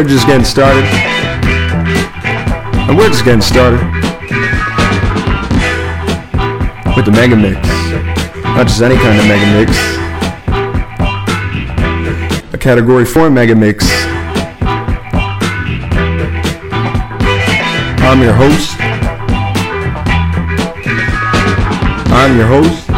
we're just getting started. And we're just getting started. With the Mega Mix. Not just any kind of Mega Mix. A Category 4 Mega Mix. I'm your host. I'm your host.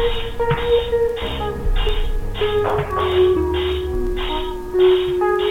Thank you.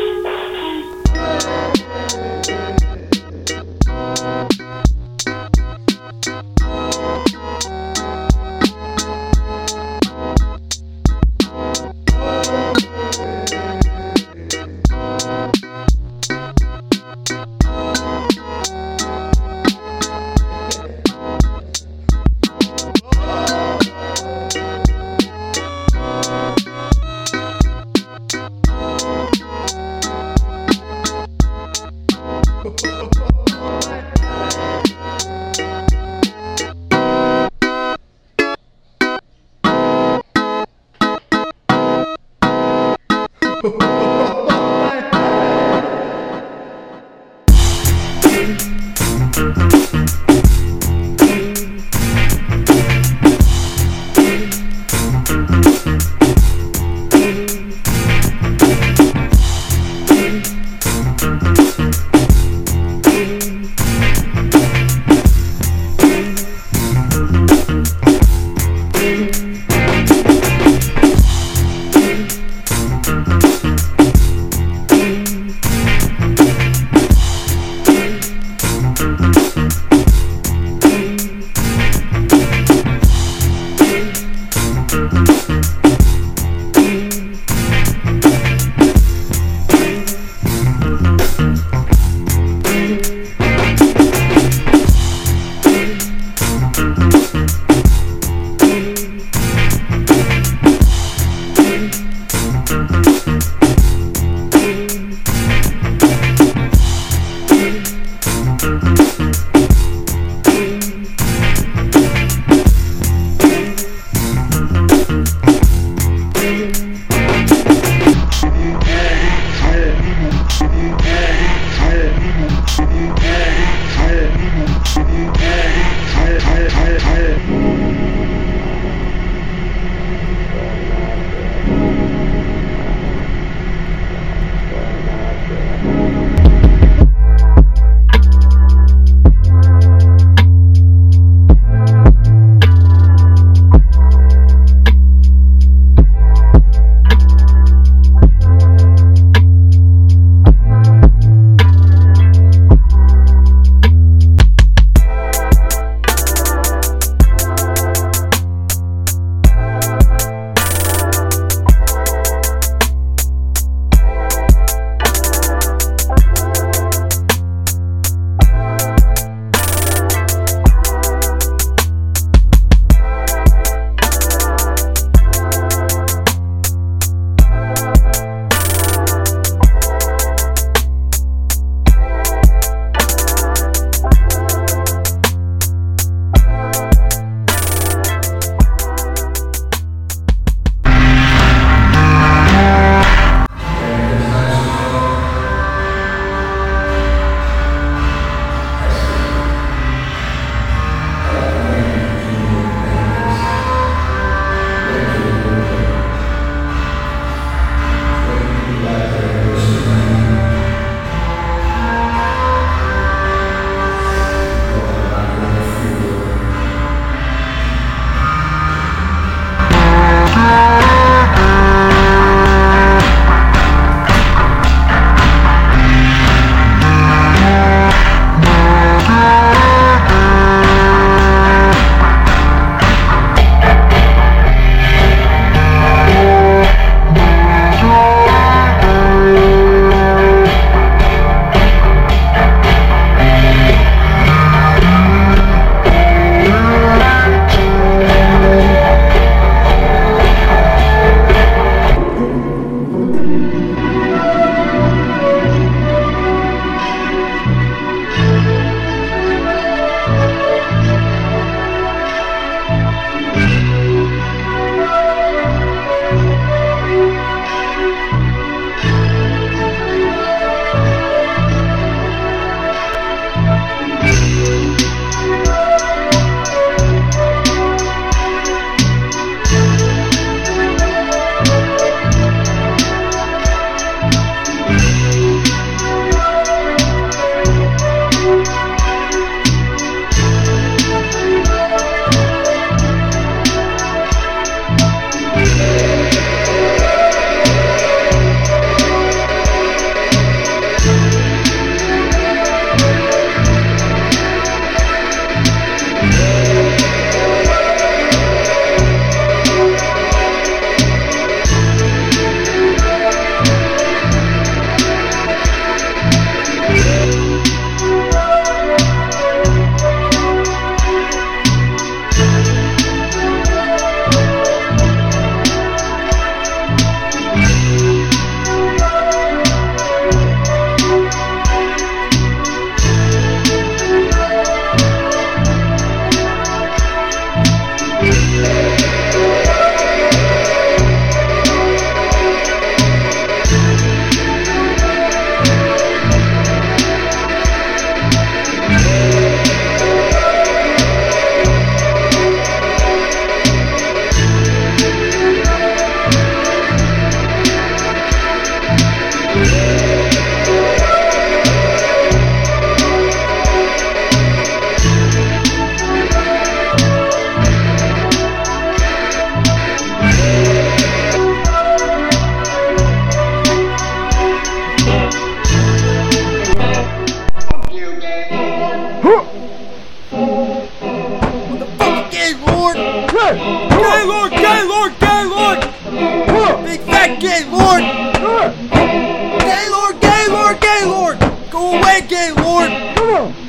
Gaylord!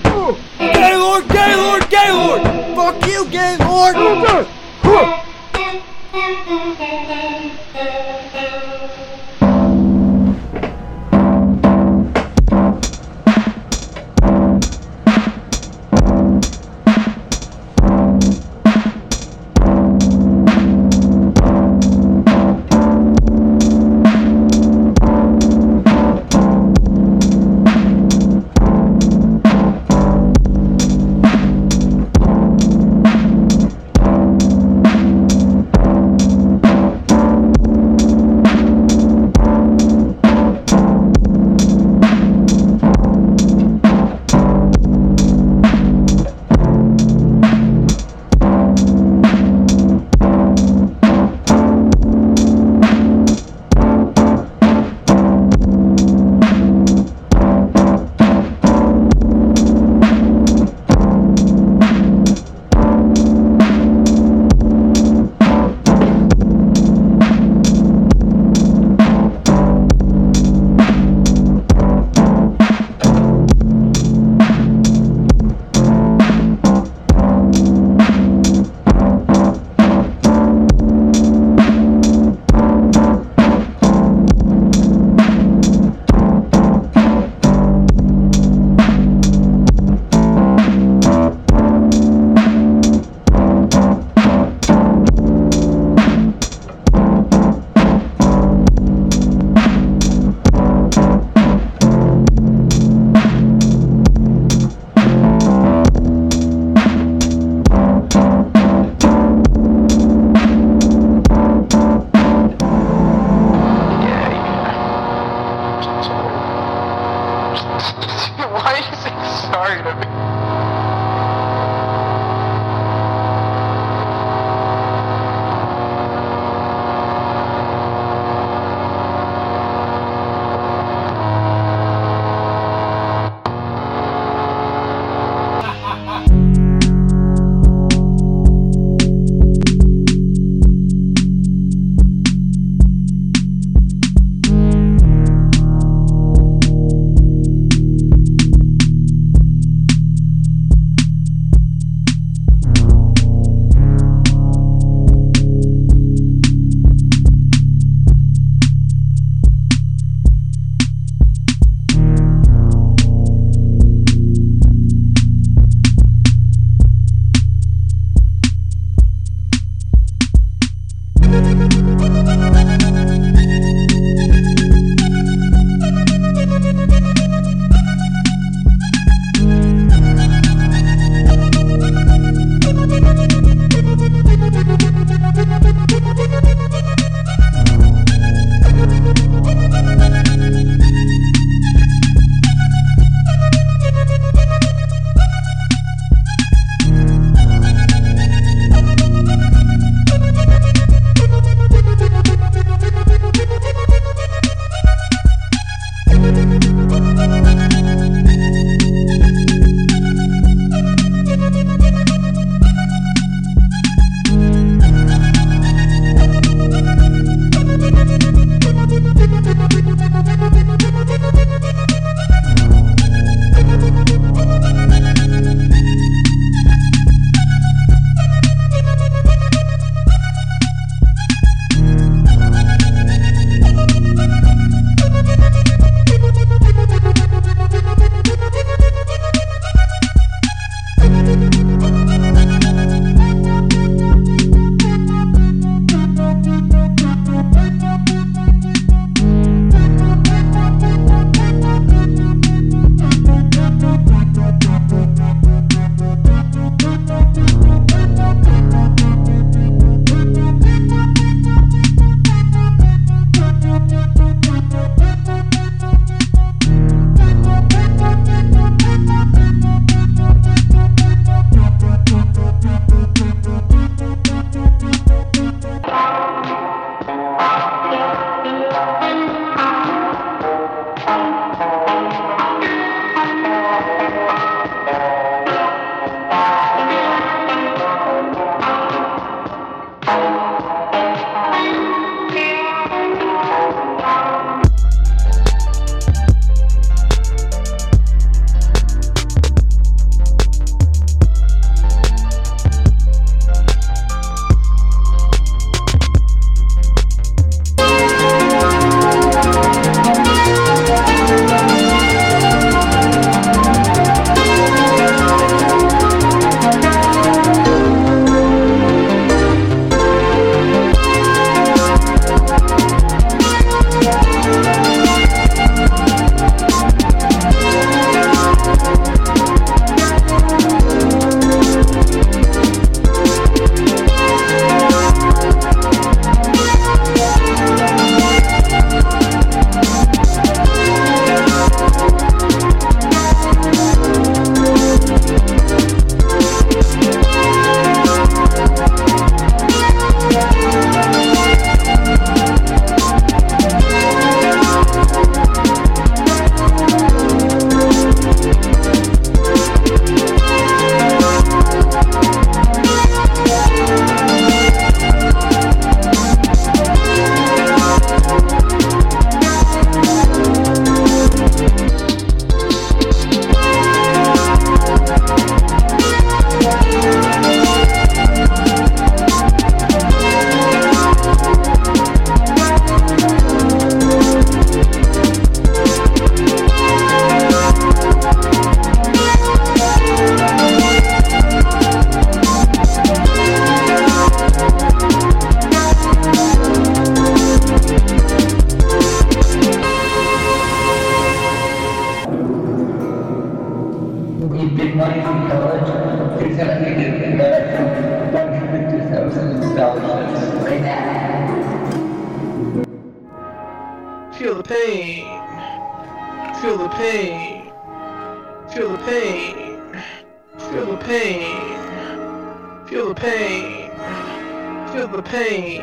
Pain.